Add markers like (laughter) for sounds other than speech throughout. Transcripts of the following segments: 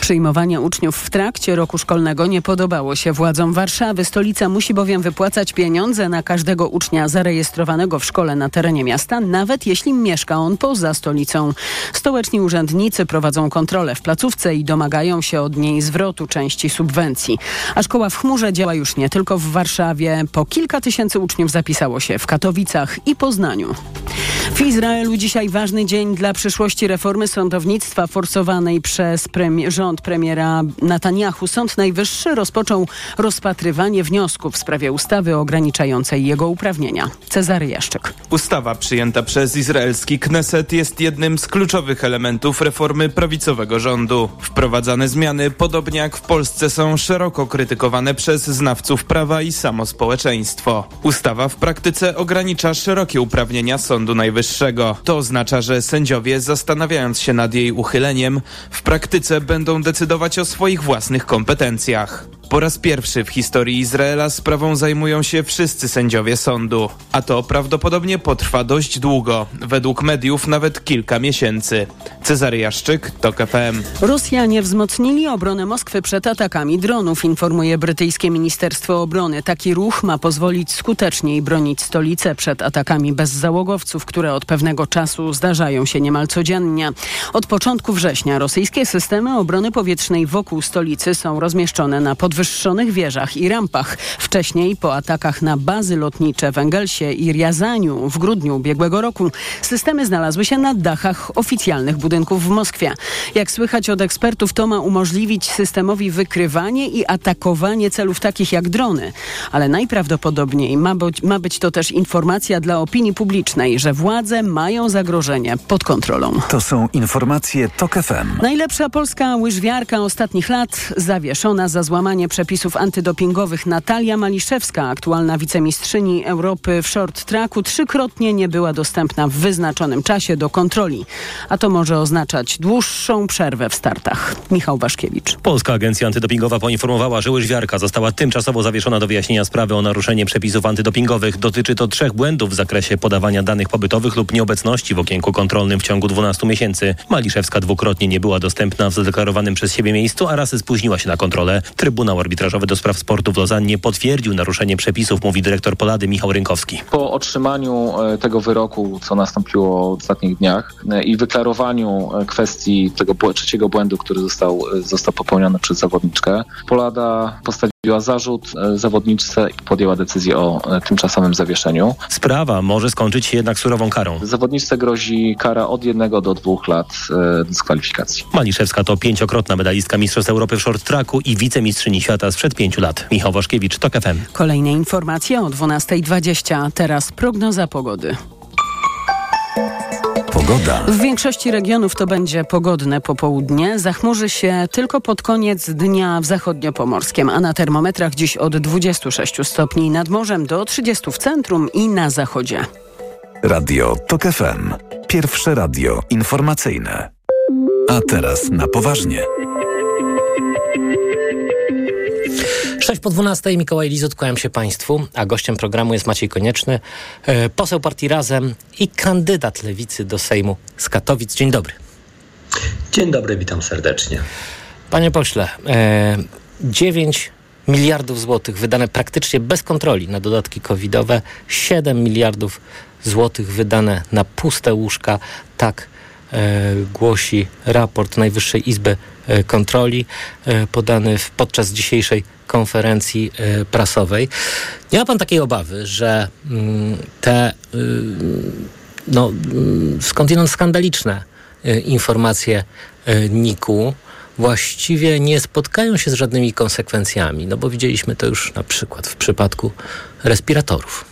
Przyjmowanie uczniów w trakcie roku szkolnego nie podobało się władzom Warszawy. Stolica musi bowiem wypłacać pieniądze na każdego ucznia zarejestrowanego w szkole na terenie miasta, nawet jeśli mieszka on poza stolicą. Stołeczni urzędnicy prowadzą kontrolę w placówce i domagają się od niej zwrotu części subwencji. A szkoła w chmurze działa już nie tylko w Warszawie. Po kilka tysięcy uczniów zapisało się w Katowicach i Poznaniu. W Izraelu dzisiaj ważny dzień dla przyszłości reformy sądownictwa forsowanej przez premi rząd premiera Netanyahu. Sąd Najwyższy rozpoczął rozpatrywanie wniosków w sprawie ustawy ograniczającej jego uprawnienia. Cezary Jaszczyk. Ustawa przyjęta przez izraelski Kneset jest jednym z kluczowych elementów reformy prawicowego rządu. Wprowadzane zmiany, podobnie jak w Polsce, są szeroko krytykowane przez znawców prawa i samo społeczeństwo. Ustawa w praktyce ogranicza szerokie uprawnienia Sądu Najwyższego. To oznacza, że sędziowie, zastanawiając się nad jej uchyleniem, w praktyce będą decydować o swoich własnych kompetencjach. Po raz pierwszy w historii Izraela sprawą zajmują się wszyscy sędziowie sądu, a to prawdopodobnie potrwa dość długo, według mediów nawet kilka miesięcy. Cezary Jaszczyk, TOK FM. Rosjanie wzmocnili obronę Moskwy przed atakami dronów, informuje brytyjskie Ministerstwo Obrony. Taki ruch ma pozwolić skuteczniej bronić stolicę przed atakami bezzałogowców, które od pewnego czasu zdarzają się niemal codziennie. Od początku września rosyjskie systemy obrony powietrznej wokół stolicy są rozmieszczone na podwyższonych podwyższonych wieżach i rampach. Wcześniej po atakach na bazy lotnicze w Engelsie i Riazaniu w grudniu ubiegłego roku systemy znalazły się na dachach oficjalnych budynków w Moskwie. Jak słychać od ekspertów, to ma umożliwić systemowi wykrywanie i atakowanie celów takich jak drony. Ale najprawdopodobniej ma być, ma być to też informacja dla opinii publicznej, że władze mają zagrożenie pod kontrolą. To są informacje TOK FM. Najlepsza polska łyżwiarka ostatnich lat zawieszona za złamanie przepisów antydopingowych Natalia Maliszewska, aktualna wicemistrzyni Europy w short tracku, trzykrotnie nie była dostępna w wyznaczonym czasie do kontroli. A to może oznaczać dłuższą przerwę w startach. Michał Waszkiewicz. Polska Agencja Antydopingowa poinformowała, że łyżwiarka została tymczasowo zawieszona do wyjaśnienia sprawy o naruszenie przepisów antydopingowych. Dotyczy to trzech błędów w zakresie podawania danych pobytowych lub nieobecności w okienku kontrolnym w ciągu 12 miesięcy. Maliszewska dwukrotnie nie była dostępna w zadeklarowanym przez siebie miejscu, a raz spóźniła się na kontrolę. Trybunał Arbitrażowy do spraw sportu w Lozannie potwierdził naruszenie przepisów, mówi dyrektor Polady Michał Rynkowski. Po otrzymaniu e, tego wyroku, co nastąpiło w ostatnich dniach e, i wyklarowaniu e, kwestii tego trzeciego błędu, który został, został popełniony przez zawodniczkę, Polada postawiła zarzut zawodniczce i podjęła decyzję o tymczasowym zawieszeniu. Sprawa może skończyć się jednak surową karą. Zawodniczce grozi kara od jednego do dwóch lat dyskwalifikacji. Maliszewska to pięciokrotna medalistka Mistrzostw Europy w short tracku i wicemistrzyni świata sprzed pięciu lat. Michał Waszkiewicz, TOK FM. Kolejne informacje o 12.20. Teraz prognoza pogody. Pogoda. W większości regionów to będzie pogodne popołudnie. Zachmurzy się tylko pod koniec dnia w zachodniopomorskiem, a na termometrach dziś od 26 stopni nad morzem do 30 w centrum i na zachodzie. Radio TOK FM. Pierwsze radio informacyjne. A teraz na poważnie. 6 po 12 Mikołaj Lizut, kłaniam się Państwu, a gościem programu jest Maciej Konieczny, e, poseł partii Razem i kandydat Lewicy do Sejmu z Katowic. Dzień dobry. Dzień dobry, witam serdecznie. Panie pośle, e, 9 miliardów złotych wydane praktycznie bez kontroli na dodatki covidowe, 7 miliardów złotych wydane na puste łóżka, tak e, głosi raport Najwyższej Izby e, Kontroli e, podany podczas dzisiejszej konferencji prasowej. Nie ma pan takiej obawy, że mm, te y, no, mm, skądinąd skandaliczne informacje NIK-u właściwie nie spotkają się z żadnymi konsekwencjami, no bo widzieliśmy to już na przykład w przypadku respiratorów.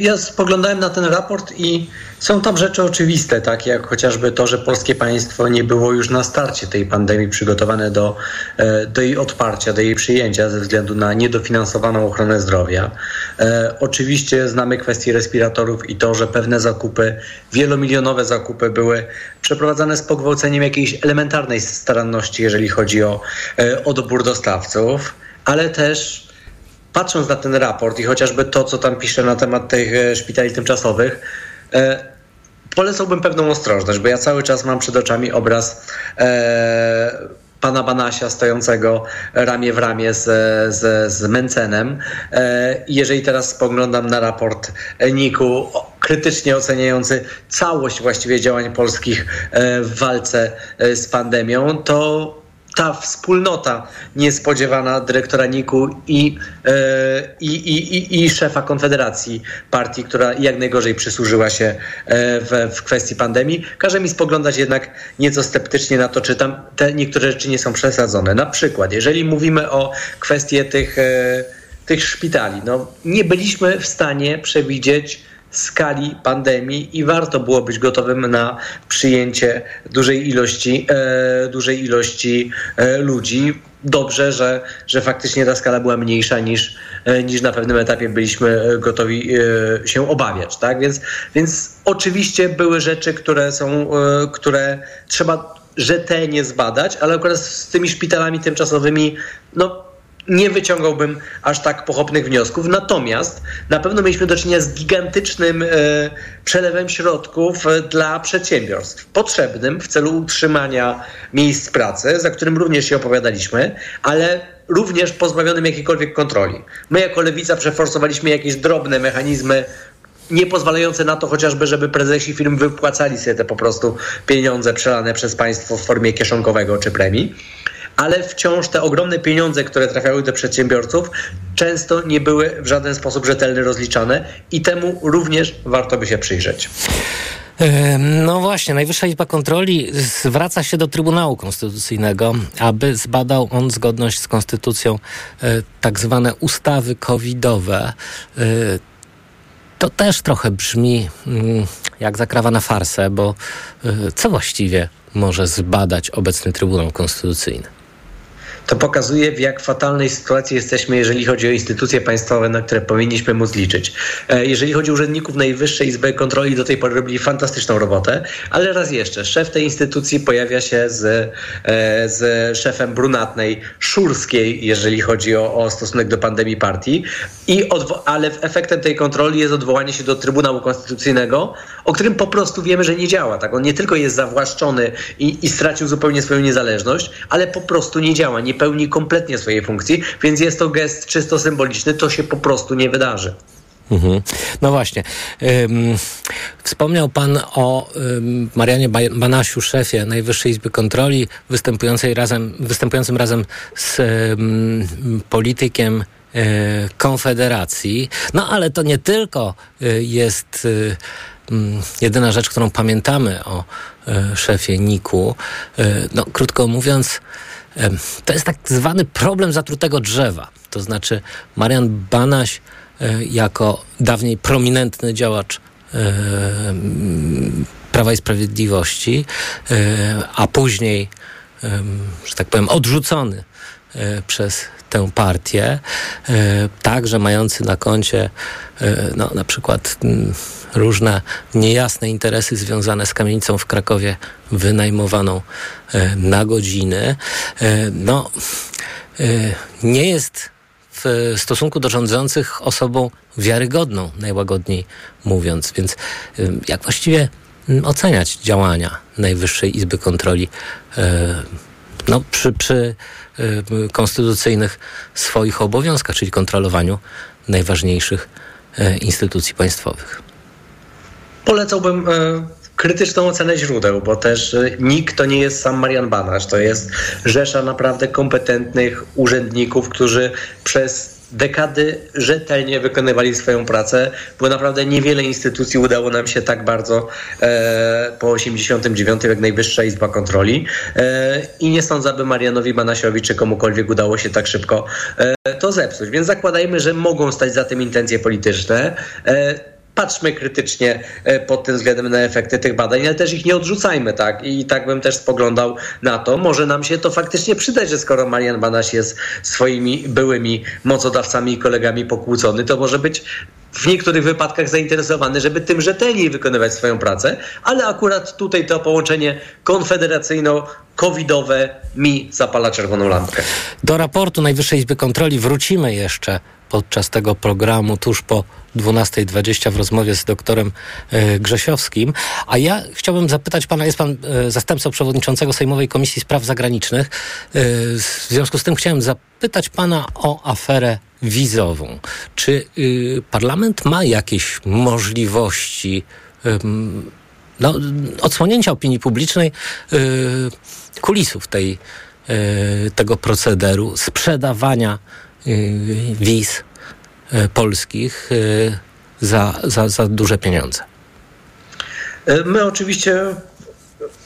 Ja spoglądałem na ten raport i są tam rzeczy oczywiste, tak jak chociażby to, że polskie państwo nie było już na starcie tej pandemii przygotowane do, e, do jej odparcia, do jej przyjęcia ze względu na niedofinansowaną ochronę zdrowia. E, oczywiście znamy kwestię respiratorów i to, że pewne zakupy, wielomilionowe zakupy były przeprowadzane z pogwałceniem jakiejś elementarnej staranności, jeżeli chodzi o e, odbór dostawców, ale też patrząc na ten raport i chociażby to, co tam pisze na temat tych szpitali tymczasowych, polecałbym pewną ostrożność, bo ja cały czas mam przed oczami obraz e, pana Banasia stojącego ramię w ramię z, z, z Mencenem. E, jeżeli teraz spoglądam na raport Niku, krytycznie oceniający całość właściwie działań polskich e, w walce e, z pandemią, to ta wspólnota niespodziewana dyrektora NIK-u i, e, i, i, i, szefa Konfederacji partii, która jak najgorzej przysłużyła się e, w, w kwestii pandemii, każe mi spoglądać jednak nieco sceptycznie na to, czy tam te niektóre rzeczy nie są przesadzone. Na przykład, jeżeli mówimy o kwestii tych, e, tych szpitali, no, nie byliśmy w stanie przewidzieć skali pandemii i warto było być gotowym na przyjęcie dużej ilości, e, dużej ilości e, ludzi. Dobrze, że, że faktycznie ta skala była mniejsza niż, e, niż na pewnym etapie byliśmy gotowi e, się obawiać. Tak? Więc, więc oczywiście były rzeczy, które są, e, które trzeba rzetelnie zbadać, ale akurat z tymi szpitalami tymczasowymi, no nie wyciągałbym aż tak pochopnych wniosków. Natomiast na pewno mieliśmy do czynienia z gigantycznym e, przelewem środków e, dla przedsiębiorstw, potrzebnym w celu utrzymania miejsc pracy, za którym również się opowiadaliśmy, ale również pozbawionym jakiejkolwiek kontroli. My jako lewica przeforsowaliśmy jakieś drobne mechanizmy nie pozwalające na to chociażby, żeby prezesi firm wypłacali sobie te po prostu pieniądze przelane przez państwo w formie kieszonkowego czy premii ale wciąż te ogromne pieniądze, które trafiały do przedsiębiorców, często nie były w żaden sposób rzetelnie rozliczane i temu również warto by się przyjrzeć. No właśnie, Najwyższa Izba Kontroli zwraca się do Trybunału Konstytucyjnego, aby zbadał on zgodność z konstytucją e, tak zwane ustawy covidowe. E, to też trochę brzmi mm, jak zakrawa na farsę, bo e, co właściwie może zbadać obecny Trybunał Konstytucyjny? To pokazuje, w jak fatalnej sytuacji jesteśmy, jeżeli chodzi o instytucje państwowe, na które powinniśmy móc liczyć. E, jeżeli chodzi o urzędników Najwyższej Izby Kontroli, do tej pory robili fantastyczną robotę, ale raz jeszcze, szef tej instytucji pojawia się z, e, z szefem brunatnej, szurskiej, jeżeli chodzi o, o stosunek do pandemii partii, i ale efektem tej kontroli jest odwołanie się do Trybunału Konstytucyjnego, o którym po prostu wiemy, że nie działa. Tak? On nie tylko jest zawłaszczony i, i stracił zupełnie swoją niezależność, ale po prostu nie działa, nie pełni kompletnie swojej funkcji, więc jest to gest czysto symboliczny, to się po prostu nie wydarzy. Mhm. No właśnie. Wspomniał Pan o Marianie Banasiu, szefie Najwyższej Izby Kontroli, występującej razem, występującym razem z politykiem e, Konfederacji. No ale to nie tylko e, jest e, jedyna rzecz, którą pamiętamy o szefie Niku. No, krótko mówiąc, to jest tak zwany problem zatrutego drzewa. To znaczy Marian Banaś e, jako dawniej prominentny działacz e, Prawa i Sprawiedliwości, e, a później, że tak powiem, odrzucony przez tę partię, także mający na koncie no, na przykład różne niejasne interesy związane z kamienicą w Krakowie wynajmowaną e, na godziny. E, no, e, nie jest w stosunku do rządzących osobą wiarygodną, najłagodniej mówiąc. Więc jak właściwie oceniać działania Najwyższej Izby Kontroli no, przy, przy konstytucyjnych swoich obowiązkach, czyli kontrolowaniu najważniejszych instytucji państwowych? Polecałbym e, krytyczną ocenę źródeł, bo też e, nikt to nie jest sam Marian Banasz, to jest rzesza naprawdę kompetentnych urzędników, którzy przez dekady rzetelnie wykonywali swoją pracę, bo naprawdę niewiele instytucji udało nam się tak bardzo e, po 89 jak Najwyższa Izba Kontroli e, i nie sądzę, aby Marianowi Banasiowi czy komukolwiek udało się tak szybko e, to zepsuć. Więc zakładajmy, że mogą stać za tym intencje polityczne. E, patrzmy krytycznie e, pod tym względem na efekty tych badań, ale też ich nie odrzucajmy, tak? I tak bym też spoglądał na to. Może nam się to faktycznie przydać, że skoro Marian Banaś jest swoimi byłymi mocodawcami i kolegami pokłócony, to może być w niektórych wypadkach zainteresowany, żeby tym rzetelniej wykonywać swoją pracę, ale akurat tutaj to połączenie konfederacyjno covidowe mi zapala czerwoną lampkę. Do raportu Najwyższej Izby Kontroli wrócimy jeszcze podczas tego programu tuż po 12.20 w rozmowie z doktorem e, Grzesiowskim. A ja chciałbym zapytać pana, jest pan e, zastępcą przewodniczącego Sejmowej Komisji Spraw Zagranicznych. E, w związku z tym chciałem zapytać pana o aferę wizową. Czy y, parlament ma jakieś możliwości no, odsłonięcia opinii publicznej kulisów tej, tego procederu, sprzedawania wiz polskich za, za, za duże pieniądze? My oczywiście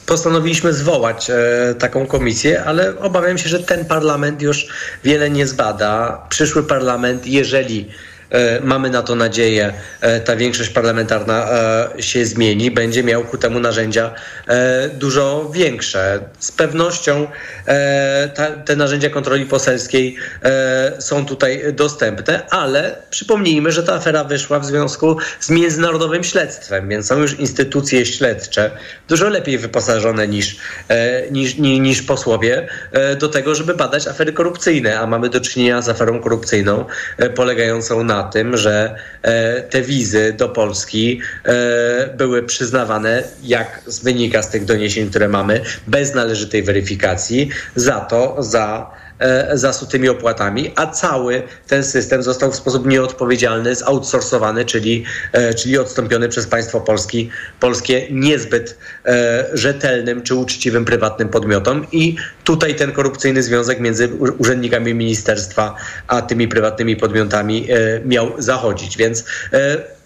postanowiliśmy zwołać e, taką komisję, ale obawiam się, że ten parlament już wiele nie zbada. Przyszły parlament, jeżeli E, mamy na to nadzieję, e, ta większość parlamentarna e, się zmieni, będzie miał ku temu narzędzia dużo większe. Z pewnością te narzędzia kontroli poselskiej są tutaj dostępne, ale przypomnijmy, że ta afera wyszła w związku z międzynarodowym śledztwem, więc są już instytucje śledcze, dużo lepiej wyposażone niż, niż, niż posłowie do tego, żeby badać afery korupcyjne, a mamy do czynienia z aferą korupcyjną polegającą na tym, że e, te wizy do Polski e, były przyznawane, jak wynika z tych doniesień, które mamy, bez należytej weryfikacji, za to, za E, za tymi opłatami, a cały ten system został w sposób nieodpowiedzialny zoutsourcowany, czyli, e, czyli odstąpiony przez państwo Polski, polskie niezbyt e, rzetelnym czy uczciwym prywatnym podmiotom i tutaj ten korupcyjny związek między urzędnikami ministerstwa a tymi prywatnymi podmiotami miał zachodzić. Więc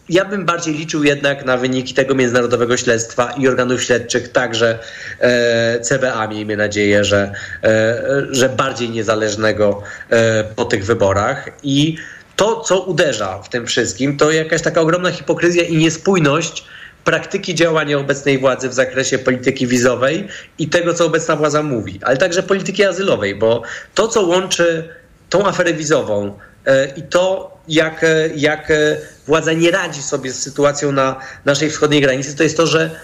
ja bym bardziej liczył jednak na wyniki tego międzynarodowego śledztwa i organów śledczych, także e, CBA, miejmy nadzieję, że, e, że bardziej niezależnego e, po tych wyborach. I to, co uderza w tym wszystkim, to jakaś taka ogromna hipokryzja i niespójność praktyki działania obecnej władzy w zakresie polityki wizowej i tego, co obecna władza mówi, ale także polityki azylowej, bo to, co łączy tą aferę wizową i to, jak, jak władza nie radzi sobie z sytuacją na naszej wschodniej granicy, to jest to, że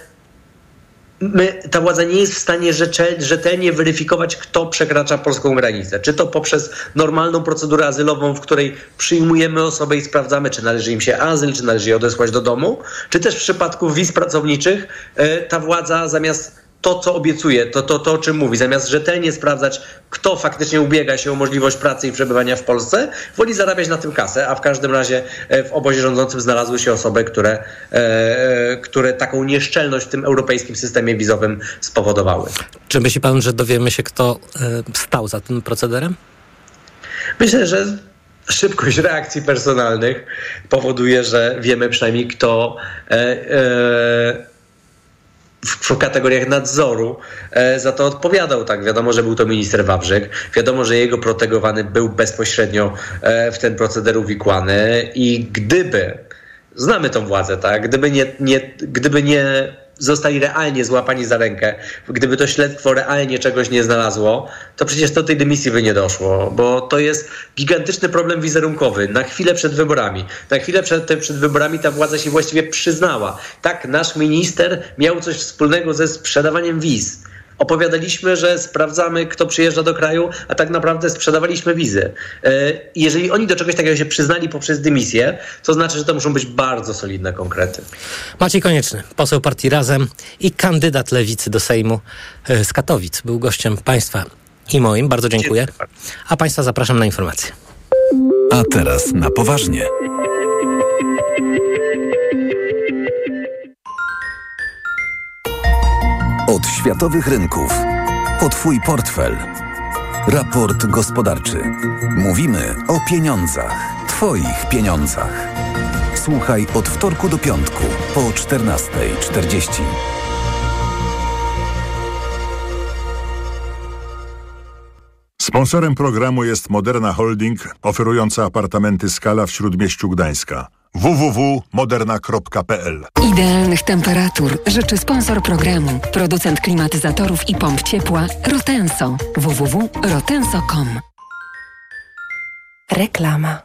My, ta władza nie jest w stanie rzetelnie weryfikować, kto przekracza polską granicę. Czy to poprzez normalną procedurę azylową, w której przyjmujemy osobę i sprawdzamy, czy należy im się azyl, czy należy je odesłać do domu, czy też w przypadku wiz pracowniczych e, ta władza zamiast to, co obiecuje, to, to, to, o czym mówi, zamiast rzetelnie sprawdzać, kto faktycznie ubiega się o możliwość pracy i przebywania w Polsce, woli zarabiać na tym kasę, a w każdym razie e, w obozie rządzącym znalazły się osoby, które, e, e, które taką nieszczelność w tym europejskim systemie wizowym spowodowały. Czy myśli pan, że dowiemy się, kto e, stał za tym procederem? Myślę, że szybkość reakcji personalnych powoduje, że wiemy przynajmniej, kto e, e, w kategoriach nadzoru e, za to odpowiadał. Tak, wiadomo, że był to minister Wawrzyk, wiadomo, że jego protegowany był bezpośrednio e, w ten proceder uwikłany. I gdyby, znamy tą władzę, tak, gdyby nie, nie, gdyby nie zostali realnie złapani za rękę, gdyby to śledztwo realnie czegoś nie znalazło, to przecież do tej dymisji by nie doszło, bo to jest gigantyczny problem wizerunkowy. Na chwilę przed wyborami, na chwilę przed, przed wyborami ta władza się właściwie przyznała. Tak, nasz minister miał coś wspólnego ze sprzedawaniem wiz opowiadaliśmy, że sprawdzamy, kto przyjeżdża do kraju, a tak naprawdę sprzedawaliśmy wizy. E, jeżeli oni do czegoś takiego się przyznali poprzez dymisję, to znaczy, że to muszą być bardzo solidne konkrety. Maciej Konieczny, poseł partii Razem i kandydat Lewicy do Sejmu e, z Katowic. Był gościem państwa i moim. Bardzo dziękuję. A państwa zapraszam na informacje. A teraz na poważnie. Światowych rynków. O Twój portfel. Raport gospodarczy. Mówimy o pieniądzach. Twoich pieniądzach. Słuchaj od wtorku do piątku po 14.40. Sponsorem programu jest Moderna Holding, oferująca apartamenty Skala w Śródmieściu Gdańska www.moderna.pl Idealnych temperatur życzy sponsor programu, producent klimatyzatorów i pomp ciepła Rotenso. www.rotenso.com Reklama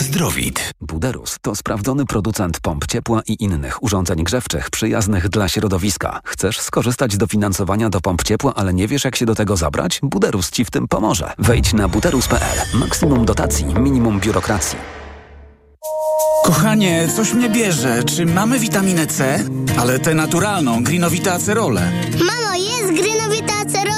Zdrowit. Buderus to sprawdzony producent pomp ciepła i innych urządzeń grzewczych przyjaznych dla środowiska. Chcesz skorzystać z dofinansowania do pomp ciepła, ale nie wiesz jak się do tego zabrać? Buderus Ci w tym pomoże. Wejdź na buderus.pl. Maksimum dotacji, minimum biurokracji. Kochanie, coś mnie bierze. Czy mamy witaminę C? Ale tę naturalną, grinowita acerolę. Mamo, jest grinowita acerola?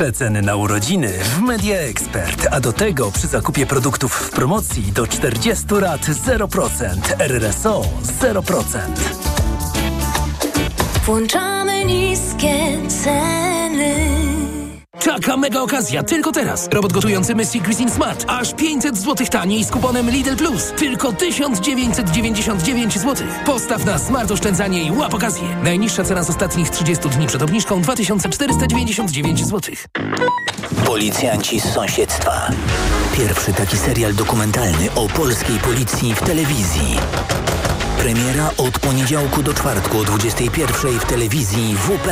Przeceny na urodziny w Media Expert, a do tego przy zakupie produktów w promocji do 40 lat 0%, RRSO 0%. Włączamy niskie ceny. Czaka mega okazja, tylko teraz. Robot gotujący Messi Cuisine Smart. Aż 500 zł taniej z kuponem Lidl Plus. Tylko 1999 zł. Postaw na smart oszczędzanie i łap okazję. Najniższa cena z ostatnich 30 dni przed obniżką 2499 zł. Policjanci z sąsiedztwa. Pierwszy taki serial dokumentalny o polskiej policji w telewizji. Premiera od poniedziałku do czwartku o 21 w telewizji WP.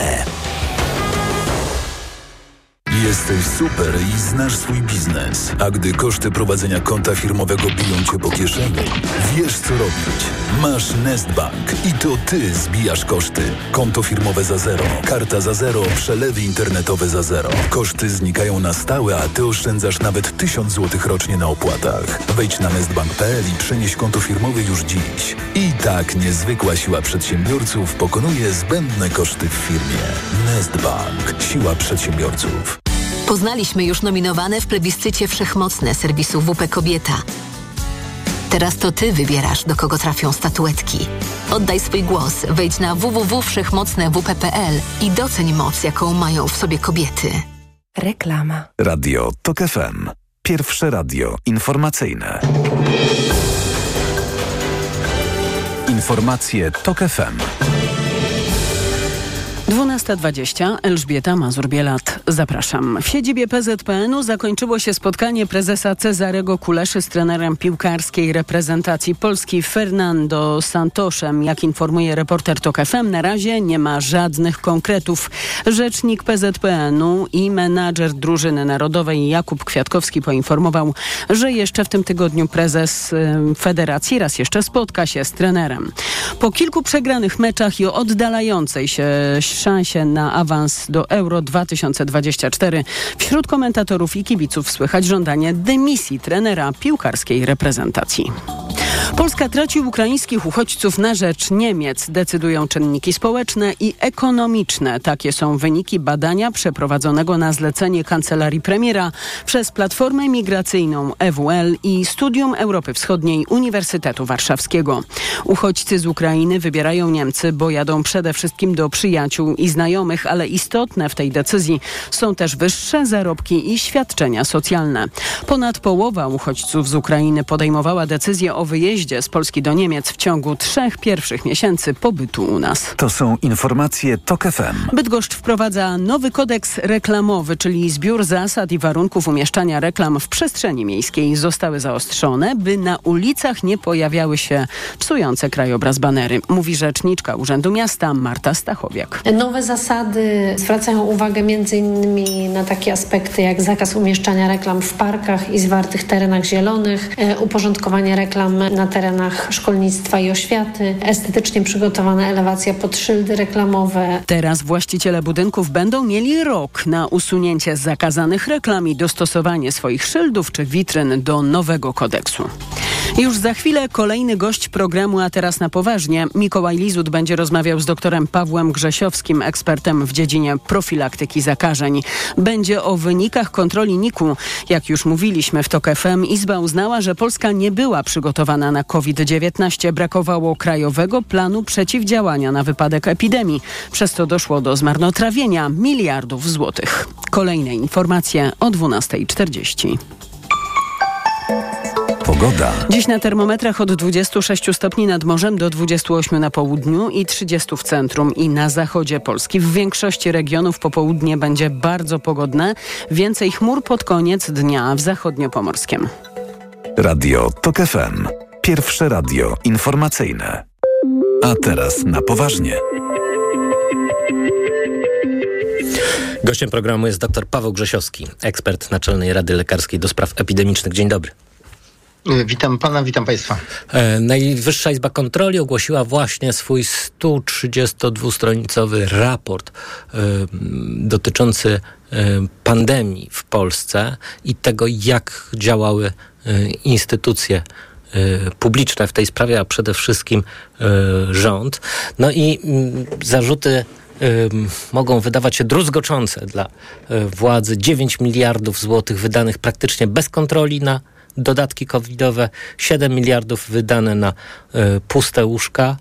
Jesteś super i znasz swój biznes. A gdy koszty prowadzenia konta firmowego biją cię po kieszeni, wiesz co robić. Masz Nestbank i to ty zbijasz koszty. Konto firmowe za zero, karta za zero, przelewy internetowe za zero. Koszty znikają na stałe, a ty oszczędzasz nawet 1000 zł rocznie na opłatach. Wejdź na nestbank.pl i przenieś konto firmowe już dziś. I tak niezwykła siła przedsiębiorców pokonuje zbędne koszty w firmie. Nestbank. Siła przedsiębiorców. Poznaliśmy już nominowane w plebiscycie wszechmocne serwisu WP Kobieta. Teraz to ty wybierasz, do kogo trafią statuetki. Oddaj swój głos, wejdź na www.wszechmocnewp.pl i doceń moc, jaką mają w sobie kobiety. Reklama. Radio TOK FM. Pierwsze radio informacyjne. Informacje TOK FM. 12.20 Elżbieta Mazur-Bielat. Zapraszam. W siedzibie PZPN-u zakończyło się spotkanie prezesa Cezarego Kuleszy z trenerem piłkarskiej reprezentacji Polski Fernando Santoszem. Jak informuje reporter TOK FM, na razie nie ma żadnych konkretów. Rzecznik PZPN-u i menadżer drużyny narodowej Jakub Kwiatkowski poinformował, że jeszcze w tym tygodniu prezes federacji raz jeszcze spotka się z trenerem. Po kilku przegranych meczach i oddalającej się szansie na awans do Euro 2024. Wśród komentatorów i kibiców słychać żądanie dymisji trenera piłkarskiej reprezentacji. Polska traci ukraińskich uchodźców na rzecz Niemiec. Decydują czynniki społeczne i ekonomiczne. Takie są wyniki badania przeprowadzonego na zlecenie Kancelarii Premiera przez Platformę Migracyjną EWL i Studium Europy Wschodniej Uniwersytetu Warszawskiego. Uchodźcy z Ukrainy wybierają Niemcy, bo jadą przede wszystkim do przyjaciół i znajomych, ale istotne w tej decyzji są też wyższe zarobki i świadczenia socjalne. Ponad połowa uchodźców z Ukrainy podejmowała decyzję o wyjeździe z Polski do Niemiec w ciągu trzech pierwszych miesięcy pobytu u nas. To są informacje TOK FM. Bydgoszcz wprowadza nowy kodeks reklamowy, czyli zbiór zasad i warunków umieszczania reklam w przestrzeni miejskiej zostały zaostrzone, by na ulicach nie pojawiały się psujące krajobraz banery, mówi rzeczniczka Urzędu Miasta Marta Stachowiak. Nowe zasady zwracają uwagę m.in. na takie aspekty jak zakaz umieszczania reklam w parkach i zwartych terenach zielonych, uporządkowanie reklam na terenach szkolnictwa i oświaty, estetycznie przygotowana elewacja pod szyldy reklamowe. Teraz właściciele budynków będą mieli rok na usunięcie zakazanych reklam i dostosowanie swoich szyldów czy witryn do nowego kodeksu. Już za chwilę kolejny gość programu, a teraz na poważnie. Mikołaj Lizut będzie rozmawiał z doktorem Pawłem Grzesiowskim, ekspertem w dziedzinie profilaktyki zakażeń. Będzie o wynikach kontroli NIK-u. Jak już mówiliśmy w TOK FM, Izba uznała, że Polska nie była przygotowana na COVID-19. Brakowało krajowego planu przeciwdziałania na wypadek epidemii. Przez to doszło do zmarnotrawienia miliardów złotych. Kolejne informacje o 12.40. Pogoda. Dziś na termometrach od 26 stopni nad morzem do 28 na południu i 30 w centrum i na zachodzie Polski. W większości regionów popołudnie będzie bardzo pogodne. Więcej chmur pod koniec dnia w zachodniopomorskiem. Radio TOK FM. Pierwsze radio informacyjne. A teraz na poważnie. Gościem programu jest dr Paweł Grzesiowski, ekspert Naczelnej Rady Lekarskiej do Spraw Epidemicznych. Dzień dobry. Witam pana, witam państwa. E, Najwyższa Izba Kontroli ogłosiła właśnie swój 132-stronicowy raport e, dotyczący e, pandemii w Polsce i tego, jak działały e, instytucje e, publiczne w tej sprawie, a przede wszystkim e, rząd. No i mm, zarzuty mogą wydawać się druzgoczące dla władzy. 9 miliardów złotych wydanych praktycznie bez kontroli na dodatki covidowe, 7 miliardów wydane na y, puste łóżka.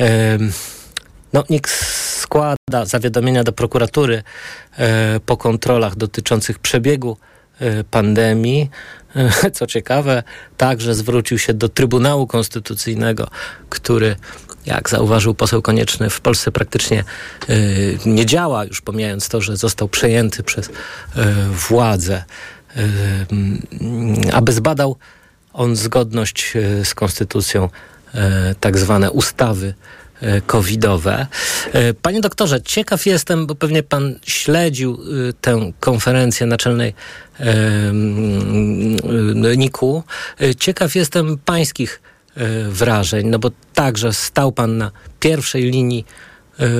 Ym, no, NIK składa zawiadomienia do prokuratury e, po kontrolach dotyczących przebiegu e, pandemii. E, Co ciekawe, także zwrócił się do Trybunału Konstytucyjnego, który, jak zauważył poseł Konieczny, w Polsce praktycznie e, nie działa, już pomijając to, że został przejęty przez e, władzę, e, aby zbadał on zgodność e, z konstytucją e, tak zwane ustawy covidowe. Panie doktorze, ciekaw jestem, bo pewnie pan śledził tę konferencję naczelnej NIK-u. Ciekaw jestem pańskich wrażeń, no bo także stał pan na pierwszej linii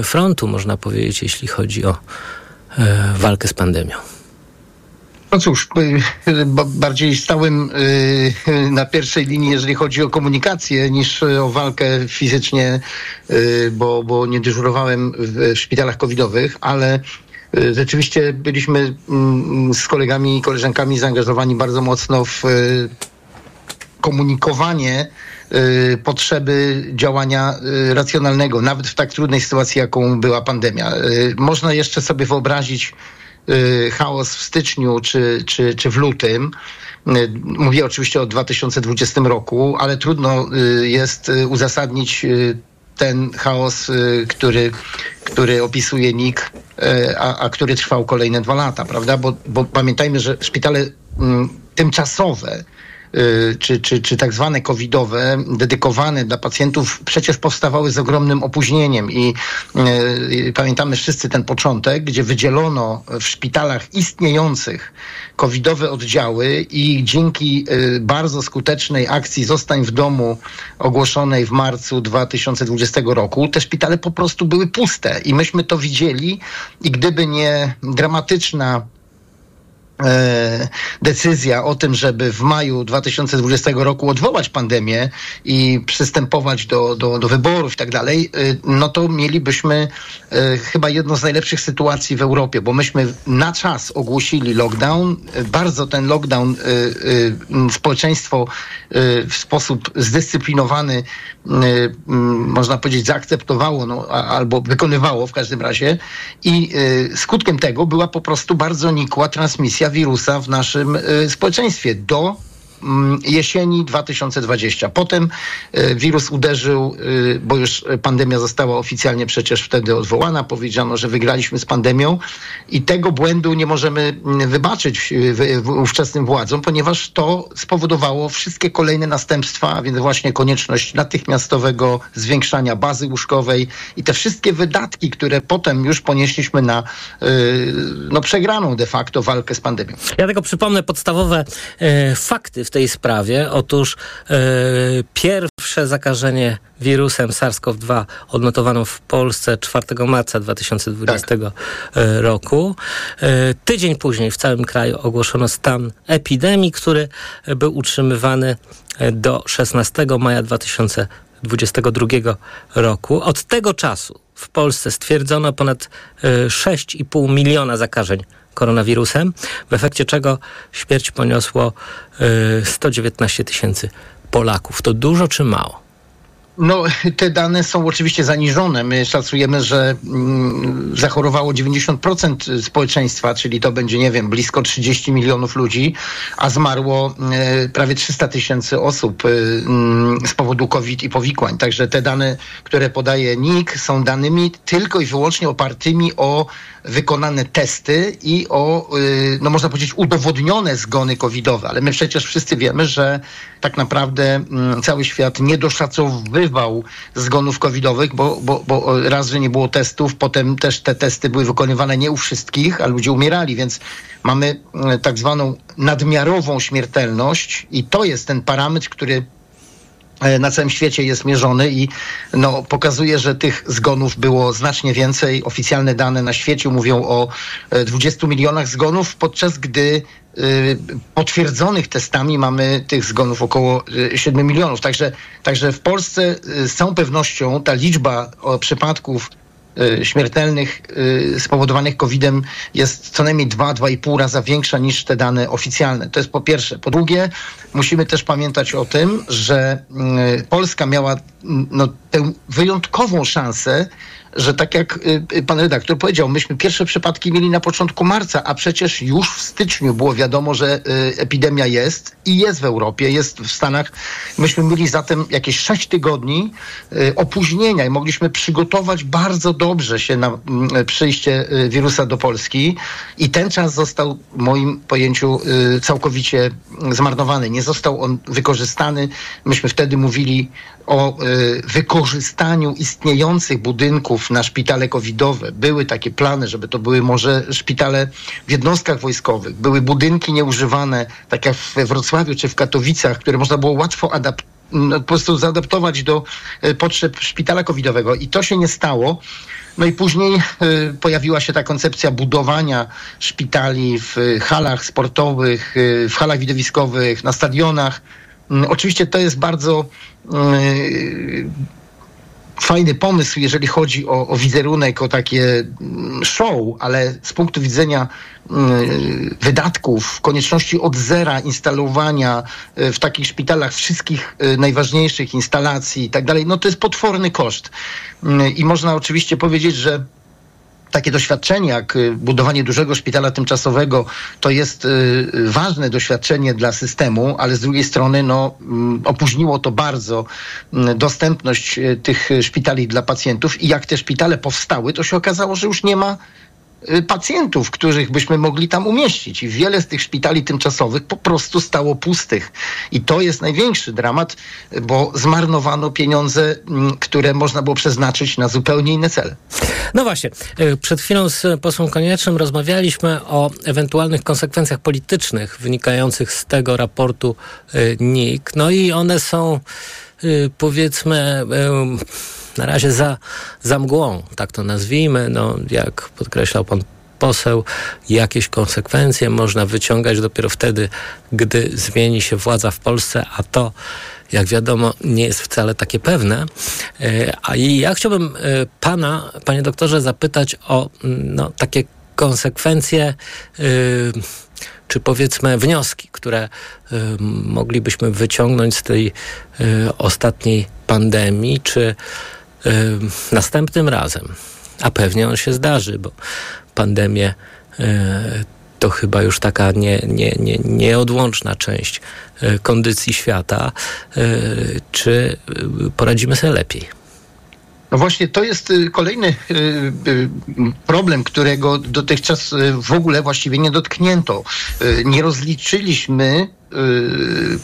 frontu, można powiedzieć, jeśli chodzi o walkę z pandemią. No cóż, y, bo bardziej stałem y, na pierwszej linii, jeżeli chodzi o komunikację, niż o walkę fizycznie, y, bo, bo nie dyżurowałem w, szpitalach covidowych, ale y, rzeczywiście byliśmy mm, z kolegami i koleżankami zaangażowani bardzo mocno w y, komunikowanie y, potrzeby działania y, racjonalnego, nawet w tak trudnej sytuacji, jaką była pandemia. Y, Można jeszcze sobie wyobrazić y, chaos w styczniu czy, czy, czy w lutym. Y, Mówię oczywiście o 2020 roku, ale trudno y, jest y, uzasadnić y, ten chaos, y, który, który opisuje NIK, y, a, a który trwał kolejne dwa lata, prawda? Bo, bo pamiętajmy, że szpitale mm, tymczasowe, y, czy, czy, czy tak zwane covidowe, dedykowane dla pacjentów, przecież powstawały z ogromnym opóźnieniem. I y, pamiętamy wszyscy ten początek, gdzie wydzielono w szpitalach istniejących covidowe oddziały i dzięki y, bardzo skutecznej akcji Zostań w domu ogłoszonej w marcu 2020 roku, te szpitale po prostu były puste. I myśmy to widzieli. I gdyby nie dramatyczna decyzja o tym, żeby w maju 2020 roku odwołać pandemię i przystępować do, do, do wyborów i tak dalej, y, no to mielibyśmy e, chyba jedną z najlepszych sytuacji w Europie, bo myśmy na czas ogłosili lockdown. E, Bardzo ten lockdown y, y, społeczeństwo y, w sposób zdyscyplinowany, y, m, można powiedzieć, zaakceptowało no, albo wykonywało w każdym razie i y, skutkiem tego była po prostu bardzo nikła transmisja wirusa w naszym y, społeczeństwie. Do jesieni 2020. Potem y, wirus uderzył, y, bo już pandemia została oficjalnie przecież wtedy odwołana. Powiedziano, że wygraliśmy z pandemią i tego błędu nie możemy mm, wybaczyć w- ówczesnym władzom, ponieważ to spowodowało wszystkie kolejne następstwa, a więc właśnie konieczność natychmiastowego zwiększania bazy łóżkowej i te wszystkie wydatki, które potem już ponieśliśmy na no, przegraną de facto walkę z pandemią. Ja tylko przypomnę podstawowe e, fakty w tej sprawie. Otóż e, pierwsze zakażenie wirusem SARS-CoV-2 odnotowano w Polsce 4 marca 2020 tak. roku. E, tydzień później w całym kraju ogłoszono stan epidemii, który był utrzymywany do 16 maja 2022 roku. Od tego czasu w Polsce stwierdzono ponad 6,5 miliona zakażeń koronawirusem, w efekcie czego śmierć poniosło 119 tysięcy Polaków. To dużo czy mało? No, te dane są oczywiście zaniżone. My szacujemy, że mm, zachorowało 90% społeczeństwa, czyli to będzie, nie wiem, blisko 30 milionów ludzi, a zmarło e, prawie 300 tysięcy osób e, mm, z powodu COVID i powikłań. Także te dane, które podaje NIK, są danymi tylko i wyłącznie opartymi o wykonane testy i o, y, no można powiedzieć, udowodnione zgony covidowe. Ale my przecież wszyscy wiemy, że tak naprawdę mm, cały świat nie doszacowywał zgonów covidowych, bo, bo, bo raz, że nie było testów, potem też te testy były wykonywane nie u wszystkich, a ludzie umierali, więc mamy y, tak zwaną nadmiarową śmiertelność i to jest ten parametr, który na całym świecie jest mierzony i no, pokazuje, że tych zgonów było znacznie więcej. Oficjalne dane na świecie mówią o 20 e, milionach zgonów, podczas gdy e, potwierdzonych testami mamy tych zgonów około 7 milionów. Także, także w Polsce z całą pewnością ta liczba przypadków śmiertelnych y, spowodowanych COVID-em jest co najmniej 2-2,5 raza większa niż te dane oficjalne. To jest po pierwsze. Po drugie, musimy też pamiętać o tym, że y, Polska miała no, tę wyjątkową szansę że tak jak y, y, pan redaktor powiedział, myśmy pierwsze przypadki mieli na początku marca, a przecież już w styczniu było wiadomo, że y, epidemia jest i jest w Europie, jest w Stanach. Myśmy mieli zatem jakieś sześć tygodni opóźnienia i mogliśmy przygotować bardzo dobrze się na mm, przyjście wirusa do Polski i ten czas został w moim pojęciu całkowicie zmarnowany. Nie został on wykorzystany. Myśmy wtedy mówili o wykorzystaniu istniejących budynków na szpitale covidowe. Były takie plany, żeby to były może szpitale w jednostkach wojskowych. Były budynki nieużywane, tak jak we Wrocławiu czy w Katowicach, które można było łatwo adaptować no, po prostu zaadaptować do e, potrzeb szpitala covidowego i to się nie stało. No i później y, pojawiła się ta koncepcja budowania szpitali w halach sportowych, w halach widowiskowych, na stadionach. Y, oczywiście to jest bardzo fajny pomysł, jeżeli chodzi o, o wizerunek, o takie mm, show, ale z punktu widzenia mm, wydatków, konieczności od zera instalowania e, w takich szpitalach wszystkich e, najważniejszych instalacji i tak dalej, no to jest potworny koszt. Mm, I można oczywiście powiedzieć, że takie doświadczenie jak y, budowanie dużego szpitala tymczasowego to jest y, ważne doświadczenie dla systemu, ale z drugiej strony no, mm, opóźniło to bardzo mm, dostępność y, tych szpitali dla pacjentów. I jak te szpitale powstały, to się okazało, że już nie ma Y, pacjentów, których byśmy mogli tam umieścić. I wiele z tych szpitali tymczasowych po prostu stało pustych. I to jest największy dramat, bo zmarnowano pieniądze, mm, które można było przeznaczyć na zupełnie inne cele. No właśnie, y, przed chwilą z posłem Koniecznym rozmawialiśmy o ewentualnych konsekwencjach politycznych wynikających z tego raportu y, NIK. No i one są powiedzmy na razie za, za mgłą, tak to nazwijmy. No, jak podkreślał pan poseł, jakieś konsekwencje można wyciągać dopiero wtedy, gdy zmieni się władza w Polsce, a to, jak wiadomo, nie jest wcale takie pewne. E, a ja chciałbym e, pana, panie doktorze, zapytać o no, takie konsekwencje e, czy powiedzmy wnioski, które moglibyśmy wyciągnąć z tej ostatniej pandemii, czy następnym razem, a pewnie on się zdarzy, bo pandemia e, to chyba już taka nie, nie, nie, nieodłączna część e, kondycji świata. E, czy poradzimy sobie lepiej? No właśnie, to jest kolejny problem, którego dotychczas w ogóle właściwie nie dotknięto. Nie rozliczyliśmy Y,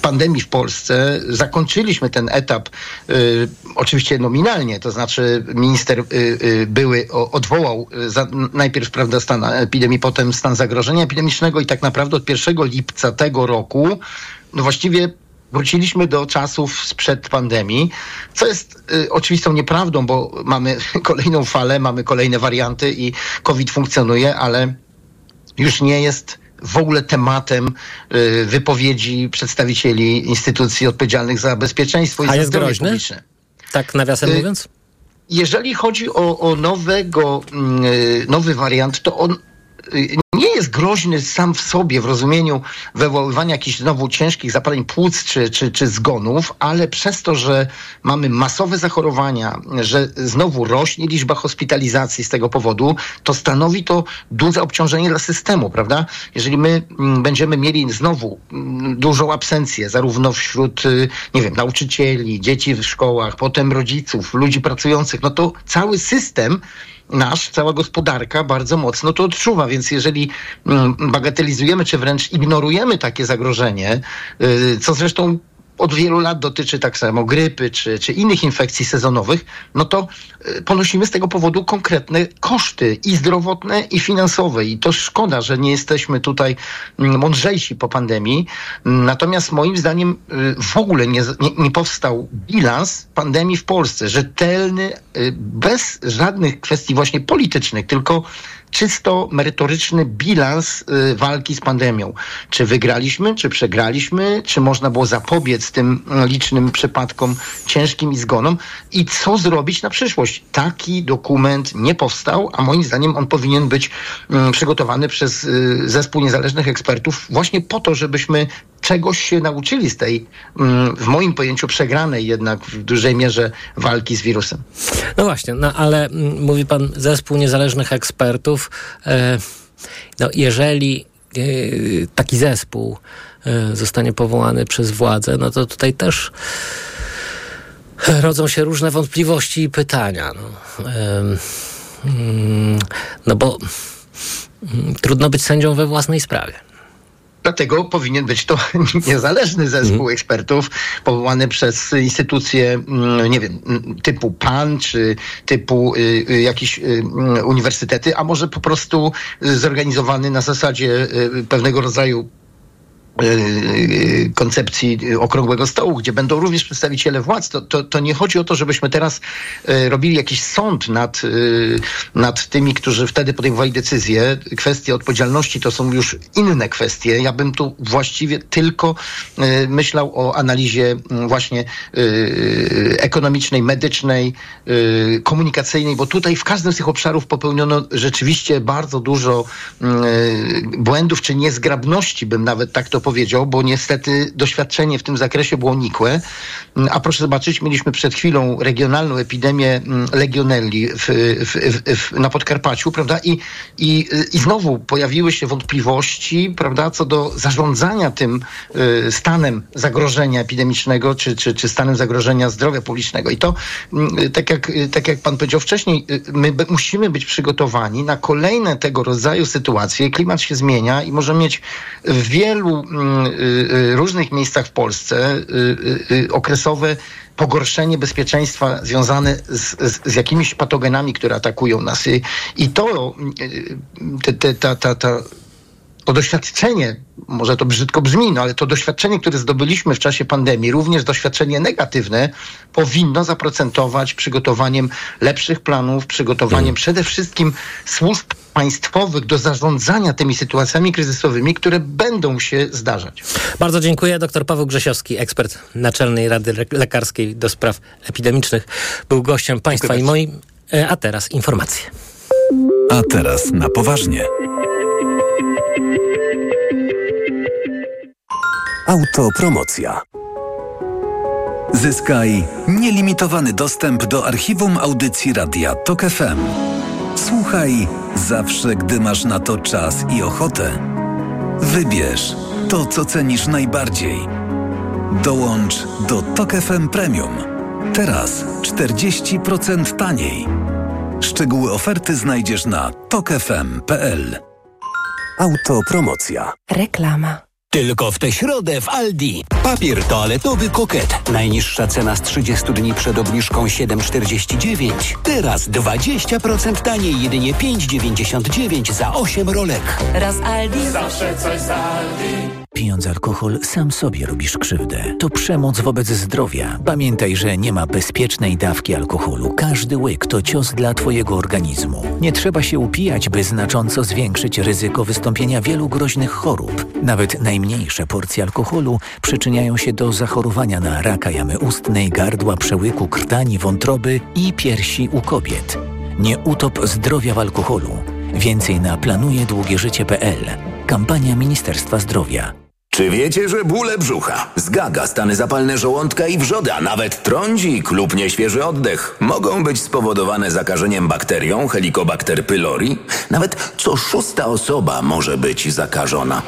pandemii w Polsce zakończyliśmy ten etap y, oczywiście nominalnie, to znaczy minister y, były odwołał najpierw prawda, stan epidemii, potem stan zagrożenia epidemicznego i tak naprawdę od 1 lipca tego roku no właściwie wróciliśmy do czasów sprzed pandemii, co jest y, oczywistą nieprawdą, bo mamy (laughs) kolejną falę, mamy kolejne warianty i COVID funkcjonuje, ale już nie jest w ogóle tematem y, wypowiedzi przedstawicieli instytucji odpowiedzialnych za bezpieczeństwo i A jest groźny? publiczne. Tak nawiasem Y, mówiąc? Jeżeli chodzi o, o nowego, mm, y, nowy wariant, to on nie jest groźny sam w sobie w rozumieniu wywoływania jakichś znowu ciężkich zapaleń płuc czy, czy, czy zgonów, ale przez to, że mamy masowe zachorowania, że znowu rośnie liczba hospitalizacji z tego powodu, to stanowi to duże obciążenie dla systemu, prawda? Jeżeli my mm, będziemy mieli znowu mm, dużą absencję, zarówno wśród, y, nie wiem, nauczycieli, dzieci w szkołach, potem rodziców, ludzi pracujących, no to cały system nasz, cała gospodarka bardzo mocno to odczuwa, więc jeżeli mm, bagatelizujemy, czy wręcz ignorujemy takie zagrożenie, y, co zresztą od wielu lat dotyczy tak samo grypy czy, czy innych infekcji sezonowych, no to y, ponosimy z tego powodu konkretne koszty i zdrowotne, i finansowe. I to szkoda, że nie jesteśmy tutaj mm, mądrzejsi po pandemii. Natomiast moim zdaniem y, w ogóle nie, nie, nie powstał bilans pandemii w Polsce, rzetelny, y, bez żadnych kwestii właśnie politycznych, tylko czysto merytoryczny bilans y, walki z pandemią. Czy wygraliśmy, czy przegraliśmy, czy można było zapobiec tym y, licznym przypadkom ciężkim i zgonom i co zrobić na przyszłość. Taki dokument nie powstał, a moim zdaniem on powinien być y, przygotowany przez zespół niezależnych ekspertów właśnie po to, żebyśmy czegoś się nauczyli z tej, mm, w moim pojęciu, przegranej jednak w dużej mierze walki z wirusem. No właśnie, no ale mm, mówi pan zespół niezależnych ekspertów. E, no jeżeli e, taki zespół e, zostanie powołany przez władzę, no to tutaj też rodzą się różne wątpliwości i pytania. No, mm, no bo trudno być sędzią we własnej sprawie. Dlatego powinien być to (laughs) niezależny zespół ekspertów powołany przez instytucje, mm, nie wiem, mm, typu PAN czy typu y, y, jakieś y, mm, uniwersytety, a może po prostu zorganizowany na zasadzie pewnego rodzaju koncepcji y, okrągłego stołu, gdzie będą również przedstawiciele władz. To, to, to nie chodzi o to, żebyśmy teraz y, robili jakiś sąd nad, nad tymi, którzy wtedy podejmowali decyzje. Kwestie odpowiedzialności to są już inne kwestie. Ja bym tu właściwie tylko myślał o analizie właśnie ekonomicznej, medycznej, komunikacyjnej, bo tutaj w każdym z tych obszarów popełniono rzeczywiście bardzo dużo błędów, czy niezgrabności, bym nawet tak to powiedział, bo niestety doświadczenie w tym zakresie było nikłe. Mm, A proszę zobaczyć, mieliśmy przed chwilą regionalną epidemię mm, legionelli w, w, w, na Podkarpaciu, prawda? I, i, I znowu pojawiły się wątpliwości, prawda, co do zarządzania tym y, stanem zagrożenia epidemicznego, czy, czy, czy stanem zagrożenia zdrowia publicznego. I to, mm, tak jak, tak jak pan powiedział wcześniej, y, my musimy być przygotowani na kolejne tego rodzaju sytuacje. Klimat się zmienia i możemy mieć w wielu różnych miejscach w Polsce y, y, y, okresowe pogorszenie bezpieczeństwa związane z, z, z jakimiś patogenami, które atakują nas. I, to, y, te, te, ta, ta, ta, to doświadczenie, może to brzydko brzmi, no ale to doświadczenie, które zdobyliśmy w czasie pandemii, również doświadczenie negatywne, powinno zaprocentować przygotowaniem lepszych planów, przygotowaniem przede wszystkim służb państwowych do zarządzania tymi sytuacjami kryzysowymi, które będą się zdarzać. Bardzo dziękuję. Dr Paweł Grzesiowski, ekspert Naczelnej Rady Le- Lekarskiej do spraw epidemicznych, był gościem państwa i moim. E, A teraz informacje. A teraz na poważnie. Autopromocja. Zyskaj nielimitowany dostęp do archiwum audycji radia TOK FM. Słuchaj zawsze, gdy masz na to czas i ochotę. Wybierz to, co cenisz najbardziej. Dołącz do TOK FM Premium. Teraz 40% taniej. Szczegóły oferty znajdziesz na tokefm.pl. Autopromocja. Reklama. Tylko w tę środę w Aldi. Papier toaletowy Koket. Najniższa cena z 30 dni przed obniżką 7,49. Teraz 20% taniej, jedynie 5,99 za 8 rolek. Raz Aldi. Zawsze coś z Aldi. Pijąc alkohol, sam sobie robisz krzywdę. To przemoc wobec zdrowia. Pamiętaj, że nie ma bezpiecznej dawki alkoholu. Każdy łyk to cios dla Twojego organizmu. Nie trzeba się upijać, by znacząco zwiększyć ryzyko wystąpienia wielu groźnych chorób. Nawet najmniejsze porcje alkoholu przyczyniają się do zachorowania na raka jamy ustnej, gardła, przełyku, krtani, wątroby i piersi u kobiet. Nie utop zdrowia w alkoholu. Więcej na planujedługieżycie.pl. Kampania Ministerstwa Zdrowia. Czy wiecie, że bóle brzucha, zgaga, stany zapalne żołądka i wrzody, a nawet trądzik lub nieświeży oddech mogą być spowodowane zakażeniem bakterią Helicobacter pylori? Nawet co szósta osoba może być zakażona.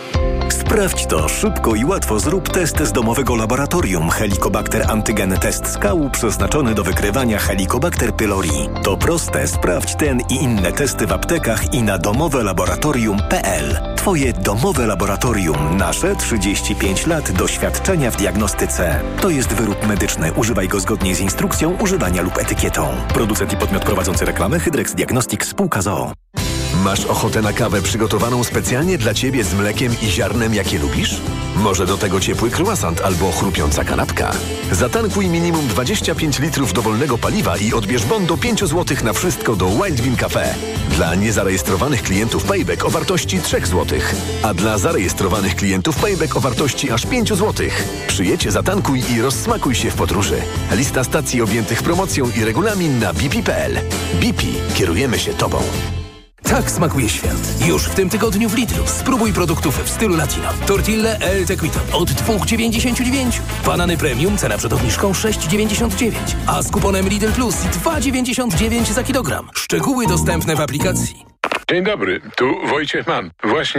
Sprawdź to szybko i łatwo. Zrób test z domowego laboratorium Helicobacter Antygen Test Skału przeznaczony do wykrywania Helicobacter pylori. To proste. Sprawdź ten i inne testy w aptekach i na domowelaboratorium.pl. Twoje domowe laboratorium. Nasze 35 lat doświadczenia w diagnostyce. To jest wyrób medyczny. Używaj go zgodnie z instrukcją używania lub etykietą. Producent i podmiot prowadzący reklamę Hydrex Diagnostics spółka ZOO. Masz ochotę na kawę przygotowaną specjalnie dla Ciebie z mlekiem i ziarnem, jakie lubisz? Może do tego ciepły croissant albo chrupiąca kanapka? Zatankuj minimum 25 litrów dowolnego paliwa i odbierz bon do 5 zł na wszystko do Wild Bean Cafe. Dla niezarejestrowanych klientów payback o wartości 3 zł, a dla zarejestrowanych klientów payback o wartości aż 5 zł. Przyjecie, zatankuj i rozsmakuj się w podróży. Lista stacji objętych promocją i regulamin na bp.pl. BP. Kierujemy się Tobą. Tak smakuje świat. Już w tym tygodniu w Lidlu. Spróbuj produktów w stylu latino. Tortille El Tequito od 2,99. Banany premium, cena przed obniżką 6,99. A z kuponem Lidl Plus 2,99 za kilogram. Szczegóły dostępne w aplikacji. Dzień dobry, tu Wojciech Mann. Właśnie